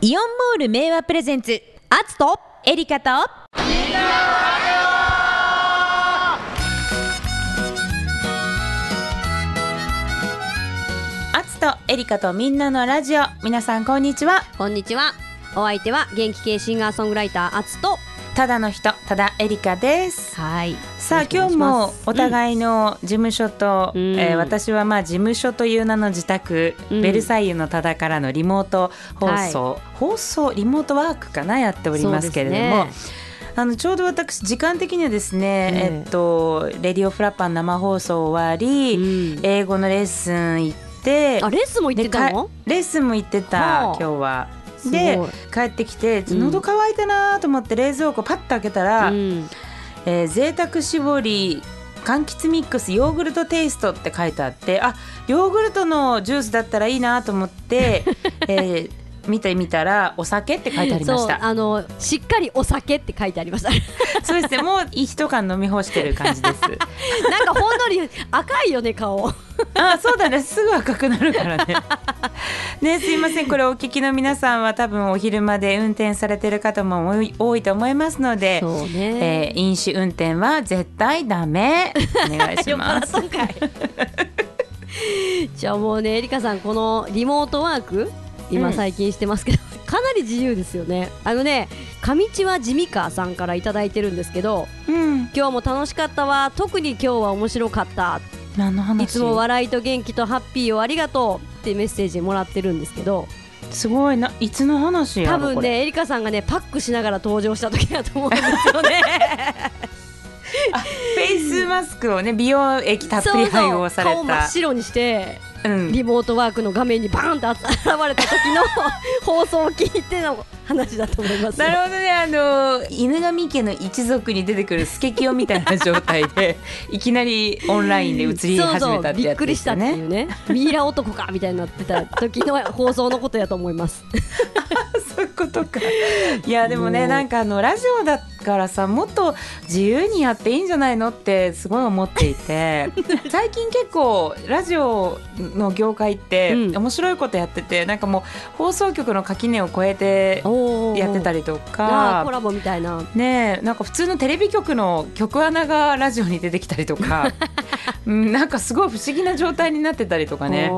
イオンモール名和プレゼンツアツとエリカと。アツとエリカとみんなのラジオ。皆さんこんにちは。こんにちは。お相手は元気系シンガーソングライターアツと。ただの人ただエリカです。はい。さあ今日もお互いの事務所と、うん。えー私はまあ事務所という名の自宅、うん。ベルサイユのただからのリモート放送、放送リモートワークかなやっておりますけれども、あのちょうど私時間的にはですね、えええっとレディオフラッパン生放送終わり、うん。英語のレッスン行ってあレッスンも行ってたレッスンも行ってた、はあ。今日は。で帰ってきてうん。喉乾いたなと思って冷蔵庫パッと開けたら、うん。えー、贅沢搾り柑橘ミックスヨーグルトテイストって書いてあってあヨーグルトのジュースだったらいいなと思って、えー見てみたらお酒って書いてありました。あのしっかりお酒って書いてありました。そうですねもう一缶飲み干してる感じです。なんかほんのり赤いよね顔。あそうだねすぐ赤くなるからね。ねすいませんこれお聞きの皆さんは多分お昼まで運転されてる方も多いと思いますのでね。えー飲酒運転は絶対ダメ。お願いします。じゃあもうねエリカさんこのリモートワーク今うん。最近してますけど、かなり自由ですよね。あのね上地は地味かさんからいただいてるんですけどうん。今日も楽しかったわ。特に今日は面白かった。何の話？いつも笑いと元気とハッピーをありがとうってメッセージもらってるんですけどすごいな。いつの話や多分ねエリカさんがねパックしながら登場した時だと思うんですよね。あフェイスマスクをね美容液たっぷり配合されそうそう顔真たっ白にしてリモートワークの画面にバーンと 現れた時の放送を聞いての話だと思いますよ。なるほどね。あの犬神家の一族に出てくるスケキヨみたいな状態で いきなりオンラインで映り始めたってびやつでっくりしたってねいうね。ミイラ男かみたいになってた時の放送のことやと思います。そういうことか。いやでもねなんかあのラジオだからさもっと自由にやっていいんじゃないのってすごい思っていて。最近結構ラジオの業界ってうん。面白いことやってて、なんかもう放送局の垣根を越えてやってたりりとか。コラボみたいな。ねえなんか普通のテレビ局の局アナがラジオに出てきたりとか、うん、なんかすごい不思議な状態になってたりとかね。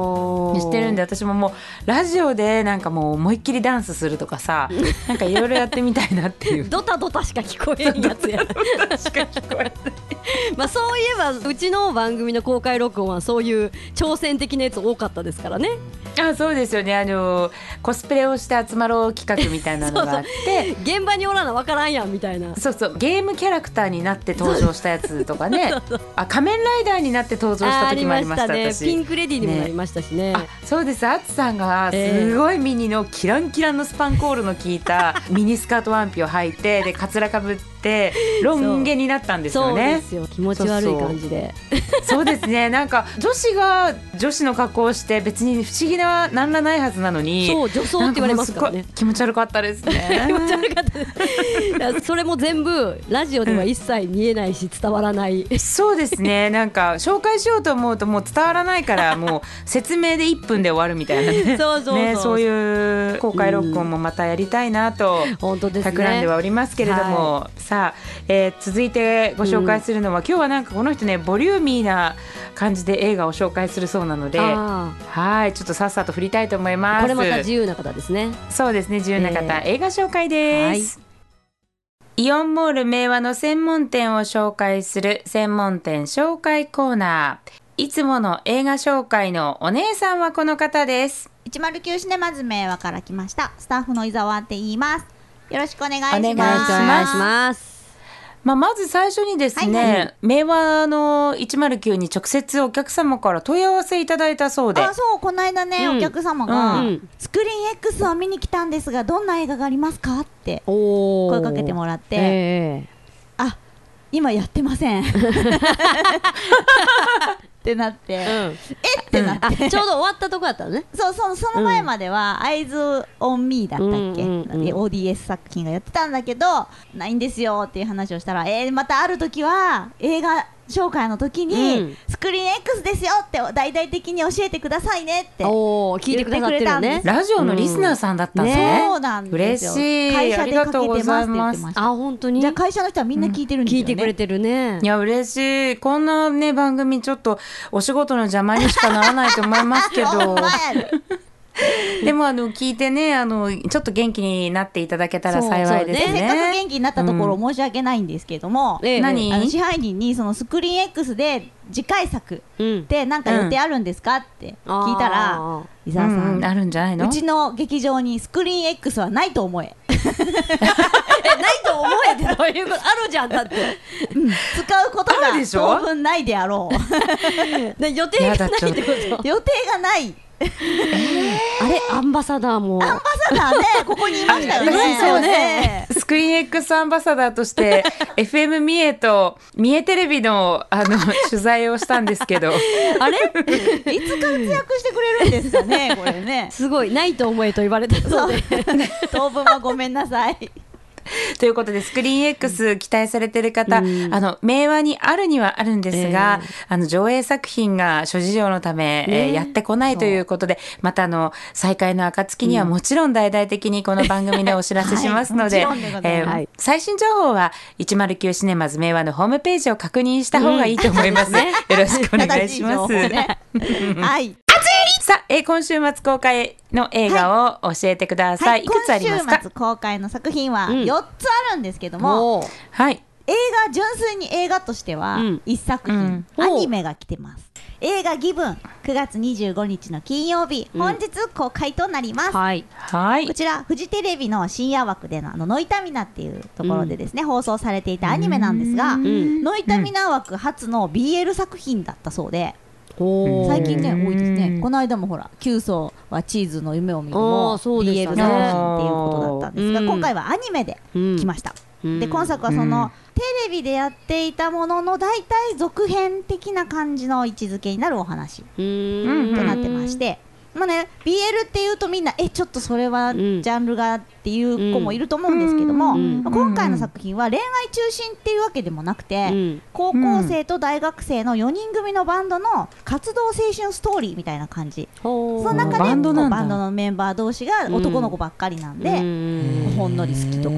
してるんで私ももうラジオでなんかもう思いっきりダンスするとかさ なんかいろいろやってみたいなっていう。ドタドタしか聞こえんやつや。確か聞こえない。まあそういえばうちの番組の公開録音はそういう挑戦的なやつ多かったですからねあそうですよね。あのコスプレをして集まろう企画みたいなのがあって。現場におらなわからんやんみたいな。そうそう。ゲームキャラクターになって登場したやつとかね。あ仮面ライダーになって登場した時もありましたね。私。ピンクレディーにもなりましたしね。あそうです。あつさんがええ。すごいミニのキランキランのスパンコールの効いたミニスカートワンピを履いてでカツラかぶってロン毛になったんですそう。でよねすよ。気持ち悪い感じで。そうですね。なんか女子が女子の格好をして別に不思議な何らないはずなのにそう女装って言われますからね。気持ち悪かったですね。気持ち悪かった それも全部ラジオでは一切見えないし伝わらない、そうですね。なんか紹介しようと思うともう伝わらないからもう説明で1分で終わるみたいなね。そうそうそうねそういう公開録音もまたやりたいなと本当ですね。企んではおりますけれども、さあ、えー続いてご紹介するのは、今日はなんかこの人ねボリューミーな感じで映画を紹介するそうなのであはいちょっとさっさと振りたいと思いーます。これまた自由な方ですね。そうですね自由な方、え映画紹介です、イオンモール名和の専門店を紹介する専門店紹介コーナー。いつもの映画紹介のお姉さんはこの方です。109シネマズ名和から来ました。スタッフの伊沢って言いますよろしくお願いします。お願いします。まあ、まず最初にですね、はい。は名和の109に直接お客様から問い合わせいただいたそうで。あそうこの間ね、うん。お客様が、うん。スクリーン X を見に来たんですがどんな映画がありますかって声かけてもらって、え。あ今やってません ってなって、えうん。えっ？てなって、あちょうど終わったとこだったのね。そうそのその前までは「アイズ・オン・ミー」だったっけ、うん。うんうん ODS 作品がやってたんだけどないんですよっていう話をしたらえー、またある時は映画紹介の時に、クリーン X ですよって大々的に教えてくださいねっておお聞いてくださってるよねラジオのリスナーさんだったんですうんね。そうなんですよ。嬉しい。会社でかけてますって言ってあ本当に？じゃあ会社の人はみんな聞いてるんですよね、聞いてくれてるね。いや嬉しい。こんなね番組ちょっとお仕事の邪魔にしかならないと思いますけ ほどで でもあの聞いてねあのちょっと元気になっていただけたら幸いですでせっかくね。元気になったところ申し訳ないんですけども、ええ。何？あの支配人にそのスクリーン X で次回作うん。でなんか予定あるんですかって聞いたら、あ伊沢さん、うんうん。あるんじゃないの？うちの劇場にスクリーン X はないと思え、ー えないと思えてどういうこと？あるじゃんだって。うん。使うことが当分ないであろう。ね予定がないってこと？予定がない あれアンバサダーも。アンバサダーねここにいましたよね。私そうね。スクリーン X アンバサダーとして FM 三重と三重テレビのあの取材をしたんですけど。あれ？いつ活躍してくれるんですかねこれね。すごいないと思えと言われたそうで。当分はごめんなさい ということでスクリーン X 期待されてる方、うん。あの明和にあるにはあるんですが、えあの上映作品が諸事情のため、えーねやってこないということでまたあの再開の暁にはもちろん大々的にこの番組でお知らせしますので、え最新情報は109シネマズ明和のホームページを確認した方がいいと思います、うん。ねよろしくお願いします。ね。はいさあ、えー今週末公開の映画を教えてください。、はい。くつありますか？今週末公開の作品はうん。4つあるんですけども、もはい。映画純粋に映画としてはうん。1作うん。品、アニメが来てます。映画「ギブン」9月25日の金曜日、うん。本日公開となります、はい。はい。こ。ちらフジテレビの深夜枠でのあのノイタミナっていうところでですね、放送されていたアニメなんですが、ん。ノイタミナ枠初の BL 作品だったそうで、最近ねうん多いですね。この間もほら「キュウソはチーズの夢を見る」あも BL 作品っていうことだったんですが、うん。今回はアニメでうん。来ました、うん。で今作はその、うん。テレビでやっていたものの大体続編的な感じの位置づけになるお話うーん。となってまして、まあね BL っていうとみんなえちょっとそれはジん。ャンルがっていう子もいると思うんですけども、今回の作品は恋愛中心っていうわけでもなくて、うん。高校生と大学生の4人組のバンドの活動青春ストーリーみたいな感じ。その中でバンドのメンバー同士が男の子ばっかりなんで、うん。ほんのり好きとか。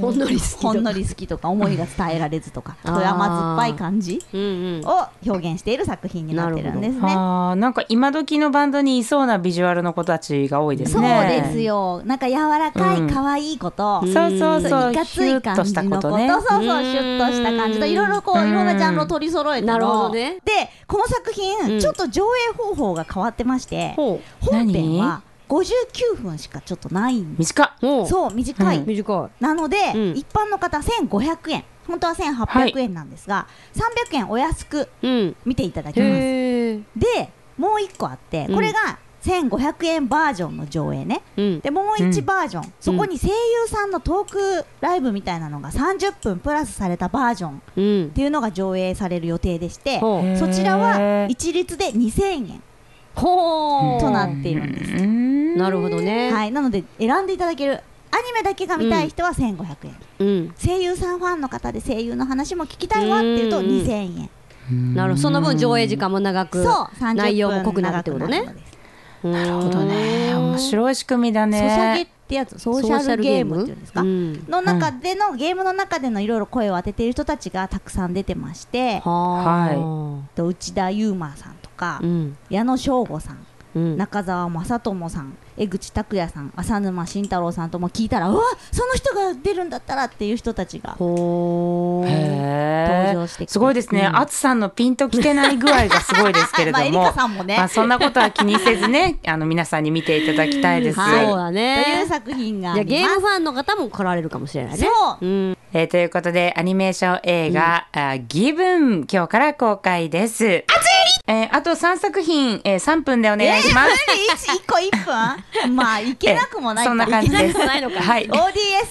ほんのり好きとか。ほんのり好きとか思いが伝えられずとかあー。そういう甘酸っぱい感じを表現している作品になってるんですね。あーなんか今時のバンドにいそうなビジュアルの子たちが多いですそうね。ですよ。なんか柔らかうんい可愛い子と、うん。そうそうそう。いかつい感じのこと。ね。そうそうシュッとした感じといろいろこういろんなジャンルを取り揃えての。なるほどね。でこの作品、うん。ちょっと上映方法が変わってましてほ本編は59分しかちょっとないんです。短そう短い、うん。短なので、うん。一般の方1500円。本当は1800円なんですが、300円お安く見ていただけます。でもう一個あってうんこれが1500円バージョンの上映ね。うん。でもう1バージョン、そこに声優さんのトークライブみたいなのが30分プラスされたバージョンっうん。ていうのが上映される予定でしてほう。そちらは一律で2000円、ほう。となっているんです。うん。なるほどね。はい、なので選んでいただけるアニメだけが見たい人は1500円、うん。声優さんファンの方で声優の話も聞きたいわっていうとうん。2000円。なるほど。その分上映時間も長くそう。30分内容も濃くなるってことねなるほどね。面白い仕組みだね。ソシャゲってやつ？ソーシャルゲームっていうんですか、うん。の中での、ゲームの中でのいろいろ声を当てている人たちがたくさん出てまして。はと内田悠馬さんとか、いうん。矢野翔吾さんうん。中澤正智さん江口拓也さん浅沼慎太郎さんとも聞いたらうわその人が出るんだったらっていう人たちが登場してすごいですね。うん。あつさんのピンときてない具合がすごいですけれども。カさんもね、まあそんなことは気にせずね、あの皆さんに見ていただきたいです。はいそうだとね。い。う作品がゲームファンの方も来られるかもしれないね。そう。うん。えーということでアニメーション映画「あギブン今日から公開です。えーあと3作品、えー、3分でお願いします。えー、1個1分？まあ いけなくもないか。そんな感じです。ないのか。はい。ODS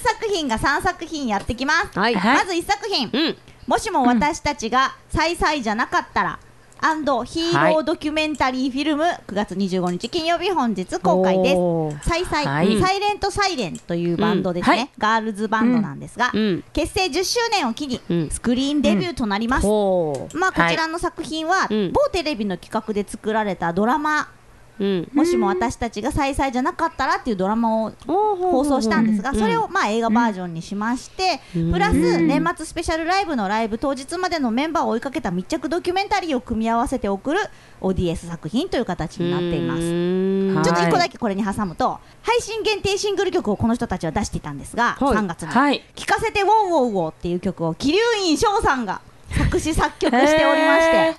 作品が3作品やってきます、はい。はいまず1作品、うん。もしも私たちがサイサイじゃなかったらヒーロードキュメンタリーフィルム、9月25日金曜日本日公開です。サイサイ、はい。サイレントサイレンというバンドですね、うん。はい。ガールズバンドなんですが、うん。結成10周年を機にうん。スクリーンデビューとなります、ほまあこちらの作品は、うん。某テレビの企画で作られたドラマううん。もしも私たちが再々じゃなかったらっていうドラマを放放送したんですが、うん。それをまあ映画バージョンにしまして、うん。プラスうん。年末スペシャルライブのライブ当日までのメンバーを追いかけた密着ドキュメンタリーを組み合わせて送る ODS 作品という形になっています。ちょっと1個だけこれに挟むと、配信限定シングル曲をこの人たちは出していたんですが、はい。3月に、はい。聴かせてウォンウォンウォーっていう曲を桐生院翔さんが作詞作曲しておりまして、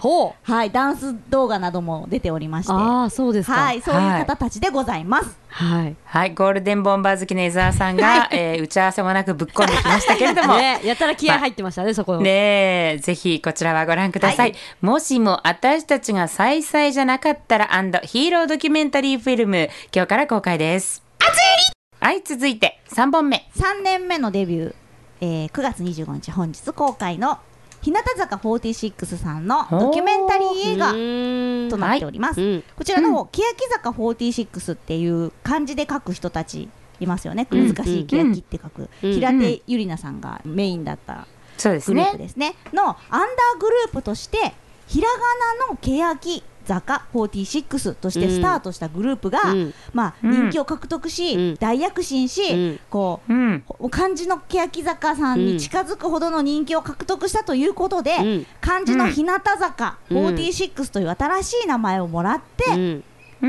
はい、ダンス動画なども出ておりまして、ああそうですか。はい、そういう方たちでございます。はい。はい、ゴールデンボンバー好きの伊沢さんが、えー打ち合わせもなくぶっ込んできましたけれども。ねやたら気合入ってましたねそこ。ねえ、ぜひこちらはご覧ください。はい。もしも私たちが再々じゃなかったらヒーロードキュメンタリーフィルム、今日から公開です。はい、続いて3本目。3年目のデビュー、えー9月25日本日公開の日向坂46さんのドキュメンタリー映画画となっております、うん。こちらの方、欅坂46っていう漢字で書く人たちいますよね。難しい欅って書く、うん。平手友梨奈さんがメインだったそうですね。グループですね。のアンダーグループとしてひらがなの欅坂46としてスタートしたグループが、うん。まあ、うん。人気を獲得し、うん。大躍進し、うん。こううん。漢字の欅坂さんに近づくほどの人気を獲得したということで、うん。漢字の日向坂うん。46という新しい名前をもらって、うんうん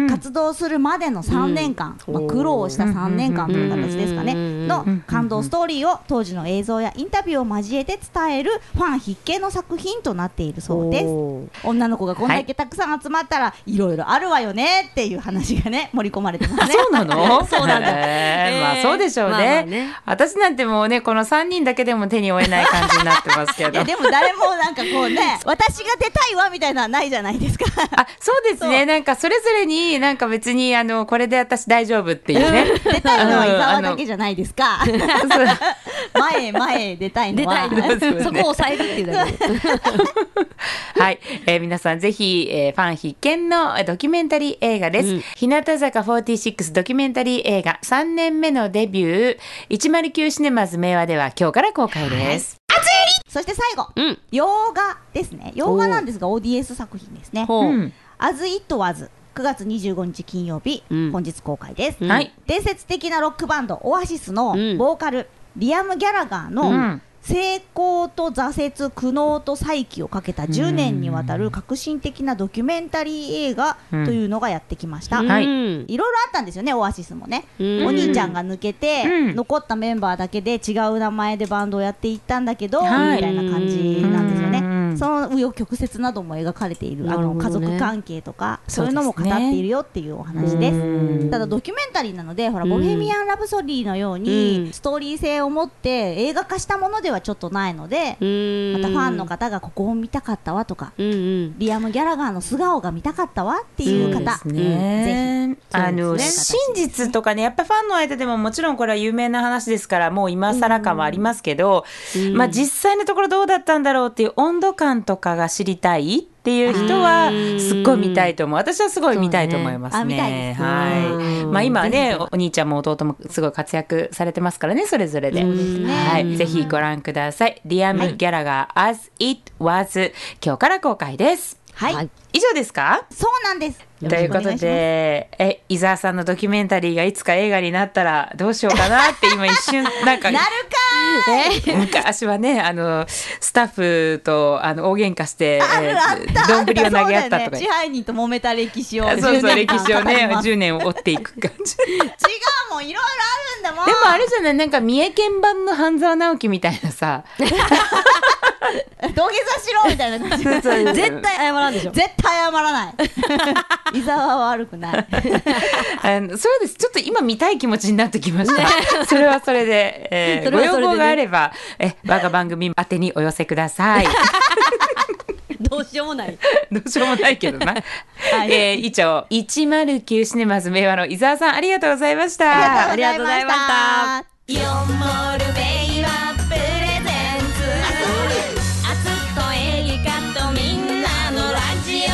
活動するまでの3年間、うん。まあ、苦労した3年間という形ですかね、うんのうん感動ストーリーを当時の映像やインタビューを交えて伝えるファン必見の作品となっているそうです。女の子がこんだけたくさん集まったら、いろいろあるわよねっていう話がね盛り込まれてますね。そうなの？そうなんだ。へー。まあえー。そうでしょうね,、まあまあね。私なんてもうねこの3人だけでも手に負えない感じになってますけいどやでも誰もなんかこうね私が出たいわみたいなのはないじゃないですか。あそうですね。なんかそれぞれになんか別にあのこれで私大丈夫っていうね。出たいのは伊沢うんだけじゃないですか。前へ前へ出たいのは。そこを抑えるっていうだけ。ではい、えー皆さんぜひ、えーファン必見のえードキュメンタリー映画です、うん。日向坂46ドキュメンタリー映画3年目のデビュー。109シネマズ明和では今日から公開です、そして最後、うん。洋画ですね。洋画なんですが ODS 作品ですね。ほう。うん、As It Was 9月25日金曜日、うん。本日公開です、うん。はい。伝説的なロックバンドオアシスのうん。ボーカル、リアム・ギャラガーの、うん。成功と挫折苦悩と再起をかけた10年にわたる革新的なドキュメンタリー映画というのがやってきました、んはい。うんいろいろあったんですよねオアシスもね、うん。お兄ちゃんが抜けて、うん。残ったメンバーだけで違う名前でバンドをやっていったんだけど、はい。みたいな感じなんですよね、うんその紆余曲折なども描かれているあの家族関係とかそういうのも語っているよっていうお話です。うん。ただドキュメンタリーなのでほら、うん。ボヘミアン・ラブソディのよううにん。ストーリー性を持って映画化したものではちょっとないので、うん。またファンの方がここを見たかったわとか、リアム・ギャラガーの素顔が見たかったわっていう方、そうですね。あの、真実とかね、やっぱファンの間でももちろんこれは有名な話ですから、もう今更感はありますけど、うん。まあ実際のところどうだったんだろうっていう温度感とかが知りたいっていう人はうんすっごい見たいと思う。私はすごい見たいと思いますねね。ですねはい。まあ今はね、お兄ちゃんも弟もすごい活躍されてますからね、それぞれで。ですねはい。ぜひご覧ください。リアム・ギャラガー、As It Was、今日から公開です。はい、はい以上ですか？そうなんですということで、え、伊沢さんのドキュメンタリーがいつか映画になったらどうしようかなって今一瞬、なんかなるか昔はね、あの、スタッフとあの大喧嘩して、あるあった丼、を投げ合ったとか。支配人と揉めた歴史を。そうそう、10年歴間史をね語り、ます10年を追っていく感じ。で違うもんいろいろあるんだもん。もあれじゃない、なんか三重県版の半沢直樹みたいなさ、土下座しろみたいな。感じ絶対謝らんでしょ絶対謝らない。伊沢は悪くない。あのそうです。ちょっと今見たい気持ちになってきました。それはそれで、えーそれはそれでね。ご要望があれば、え、我が番組宛てにお寄せください。どうしようもない。どうしようもないけどな。い。えー以上、109シネマズ明和の伊沢さん、ありがとうございました。ありがとうございました。ヨモルベイはプレゼンツ。熱くエリカとみんなのラジオ。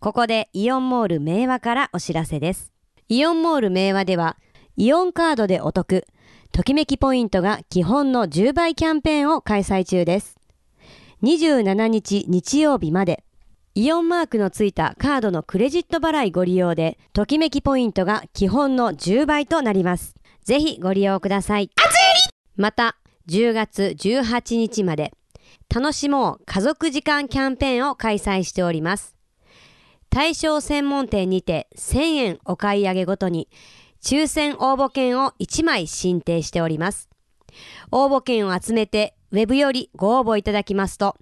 ここでイオンモール明和からお知らせです。イオンモール明和では、イオンカードでお得、ときめきポイントが基本の10倍キャンペーンを開催中です。27日日曜日まで、イオンマークのついたカードのクレジット払いご利用で、ときめきポイントが基本の10倍となります。ぜひご利用ください。また、10月18日まで、楽しもう家族時間キャンペーンを開催しております。対象専門店にて1000円お買い上げごとに抽選応募券を1枚申請しております。応募券を集めてウェブよりご応募いただきますと、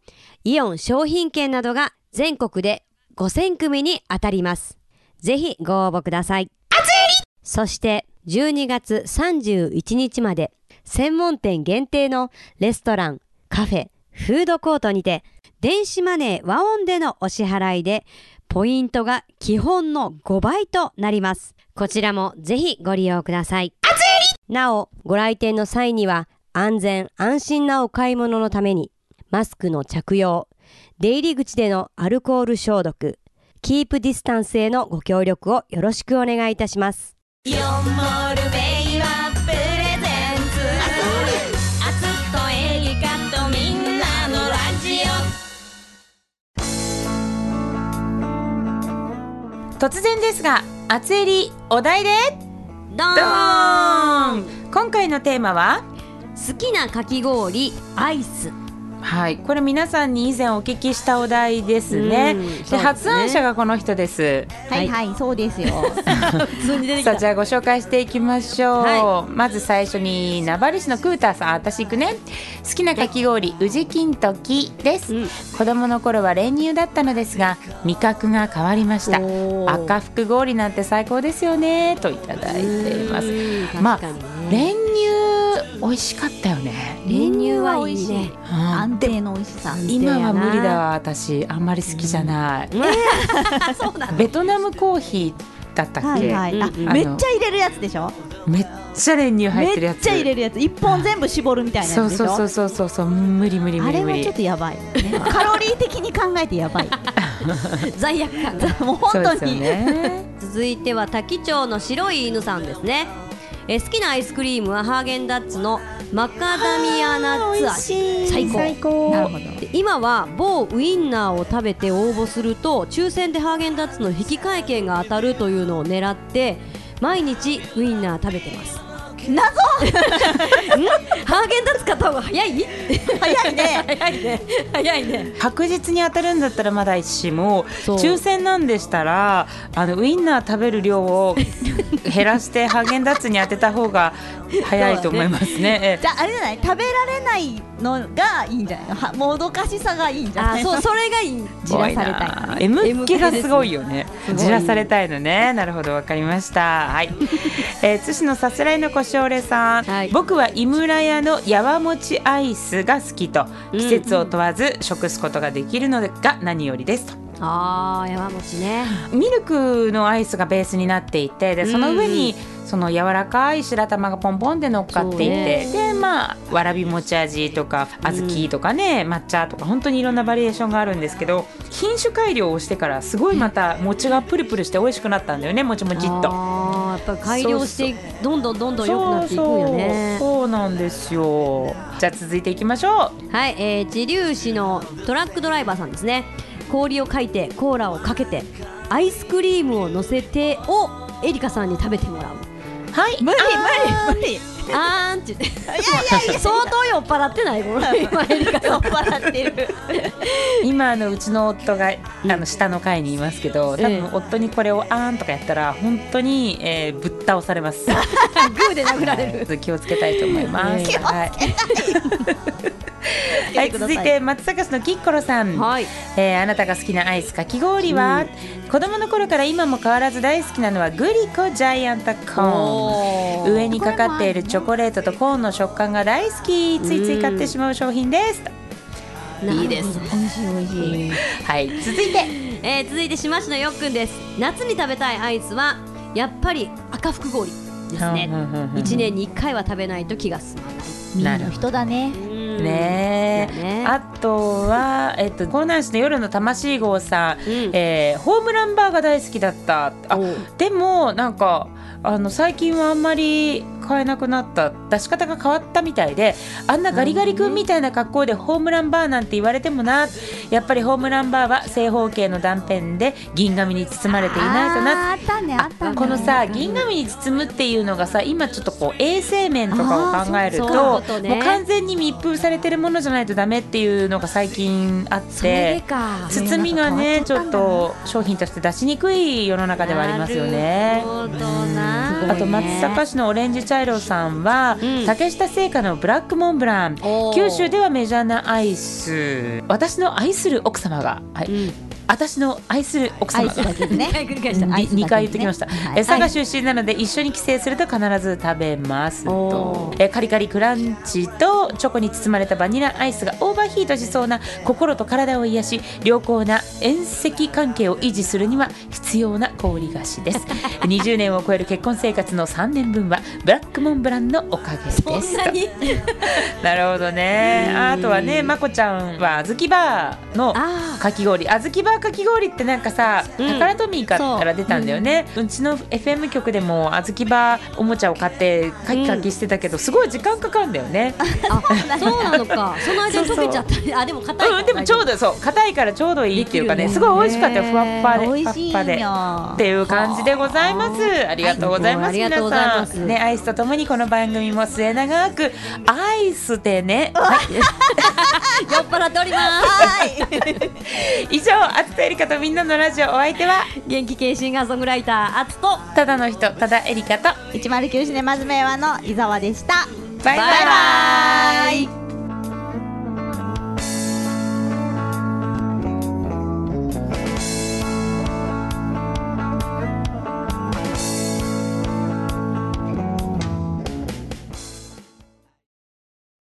イオン商品券などが全国で5000組に当たります。ぜひご応募ください。そして12月31日まで専門店限定のレストラン、カフェ、フードコートにて電子マネー和音でのお支払いでポイントが基本の5倍となります。こちらもぜひご利用ください。なお、ご来店の際には安全安心なお買い物のためにマスクの着用、出入り口でのアルコール消毒、キープディスタンスへのご協力をよろしくお願いいたします。突然ですが厚襟お題でドんーン今回のテーマは好きなかき氷、アイス。はい。これ皆さんに以前お聞きしたお題ですね。でね。発案者がこの人です。はいはい。そうですよ。さあじゃあご紹介していきましょう、はまず最初に名張市のクーターさんあ私行くね。好きなかき氷宇治金時です、うん。子供の頃は練乳だったのですが味覚が変わりました。赤福氷なんて最高ですよね。といただいています。うんまあ練乳美味しかったよね。練乳はいいね。うん。安定の美味しさ。今は無理だわ。私あんまり好きじゃない、そうなんだ。ベトナムコーヒーだったっけ、はいはい。めっちゃ入れるやつでしょ？めっちゃ練乳入ってるめやつ。っちゃ入れる。やつ一本全部絞るみたいなそうそうそうそうそう。そう無理無理無あ理無理。れはちょっとやばいよね。カロリー的に考えてやばい。罪悪感。が。もう本当に。ね。続いては滝町の白い犬さんですね。えー好きなアイスクリームはハーゲンダッツのマカダミアナッツ味。最高。最高。なるほど。で今は某ウインナーを食べて応募すると抽選でハーゲンダッツの引き換え券が当たるというのを狙って毎日ウインナー食べてます謎。ハーゲンダッツ買った方が早い？早いね。早いね。早いね。確実に当たるんだったらまだいいしも抽選なんでしたらあのウインナー食べる量を減らして ハーゲンダッツに当てた方が早いと思いますね。ええ。じゃああれじゃない食べられないのがいいんじゃない？のはもどかしさがいいんじゃない？そう。それがいい。じらされたい M 気がすごいよね。じらされたいのね。なるほど。わかりました。はい、えー、津市のさすらいのこしおれさん、はい。僕は井村屋のやわもちアイスが好きと。うん季節を問わず食すことができるのが何よりですとあー山餅ね。ミルクのアイスがベースになっていてでその上にその柔らかい白玉がポンポンで乗っかっていて、そうでまあわらび餅味とか小豆とかね、抹茶とか本当にいろんなバリエーションがあるんですけど品種改良をしてからすごいまた餅がプルプルして美味しくなったんだよねもちもちっと。やっぱり改良してどんどんどんどん良くなっていくんよね。そうなんですよ。じゃあ続いていきましょう。はい、えー、知立市のトラックドライバーさんですね氷をかいてコーラをかけてアイスクリームを乗せてをエリカさんに食べてもらう。はい。無理無理無理。あーんって。言って相当酔っ払ってないこの今エリカ酔っ払ってる。今あのうちの夫があの下の階にいますけど多ええ分夫にこれをあーんとかやったら本当に、えーぶっ倒されます。グーで殴られる。気をつけたいと思います。気をつけはい。はい、続いて松阪市のキッコロさん、はい。えーあなたが好きなアイスかき氷は、子供の頃から今も変わらず大好きなのはグリコジャイアントコーン。上にかかっているチョコレートとコーンの食感が大好き。ついつい買ってしまう商品です。いいです。美味しい美味しいはい。続いて。えー続いて島市のよっくんです。夏に食べたいアイスはやっぱり赤福氷ですね。うんうんうんうん一年に一回は食べないと気が済まない。なの人だね。うんうんね。だね。あとは、えっと、江南市の夜の魂号さん、うん。えーホームランバーが大好きだった。あでもなんかあの最近はあんまり買えなくなった。出し方が変わったみたいであんなガリガリ君みたいな格好でホームランバーなんて言われてもな。やっぱりホームランバーは正方形の断片で銀紙に包まれていないとな。あったねあったね。このさ銀紙に包むっていうのがさ今ちょっとこう衛生面とかを考えるとうね。もう完全に密封されてるものじゃないとダメっていうのが最近あってか。包みがねちょっと商品として出しにくい世の中ではありますよね。あと松阪市のオレンジ茶色さんは、うん。竹下製菓のブラックモンブラン。九州ではメジャーなアイス。私の愛する奥様が、はい。うん私の愛する奥様。だけでね。繰り返した。アイスだけでね。2回言ってきました、はい。え佐賀出身なので一緒に帰省すると必ず食べます。とおえカリカリクランチとチョコに包まれたバニラアイスがオーバーヒートしそうな心と体を癒し良好な遠赤関係を維持するには必要な氷菓子です。20年を超える結婚生活の3年分はブラックモンブランのおかげです。そんなに？なるほどね。あとはねまこちゃんはあずきバーのあかき氷。あずきバーかき氷ってなんかさ、うん。タカラトミーから出たんだよね、うちの FM 局でもあずきバーおもちゃを買ってカキカキしてたけど、すごい時間かかるんだよね。あそうなのか。その間に溶けちゃった。あでも硬いうんでもちょうどそう。硬いからちょうどいいっていうかねすごい美味しかったよ。ふわっふわで美味しいふわっふわでよっていう感じでございます。ありがとうございます。はいありがとうございます。皆さんね、アイスとともにこの番組も末永くアイスでね。はい、酔っ払っております。以上、あつとえりかとみんなのラジオ。お相手は元気系シンガーソングライターあつと。ただの人、ただえりかと。109シネマズ名和の伊沢でした。バイバイ。バイバイ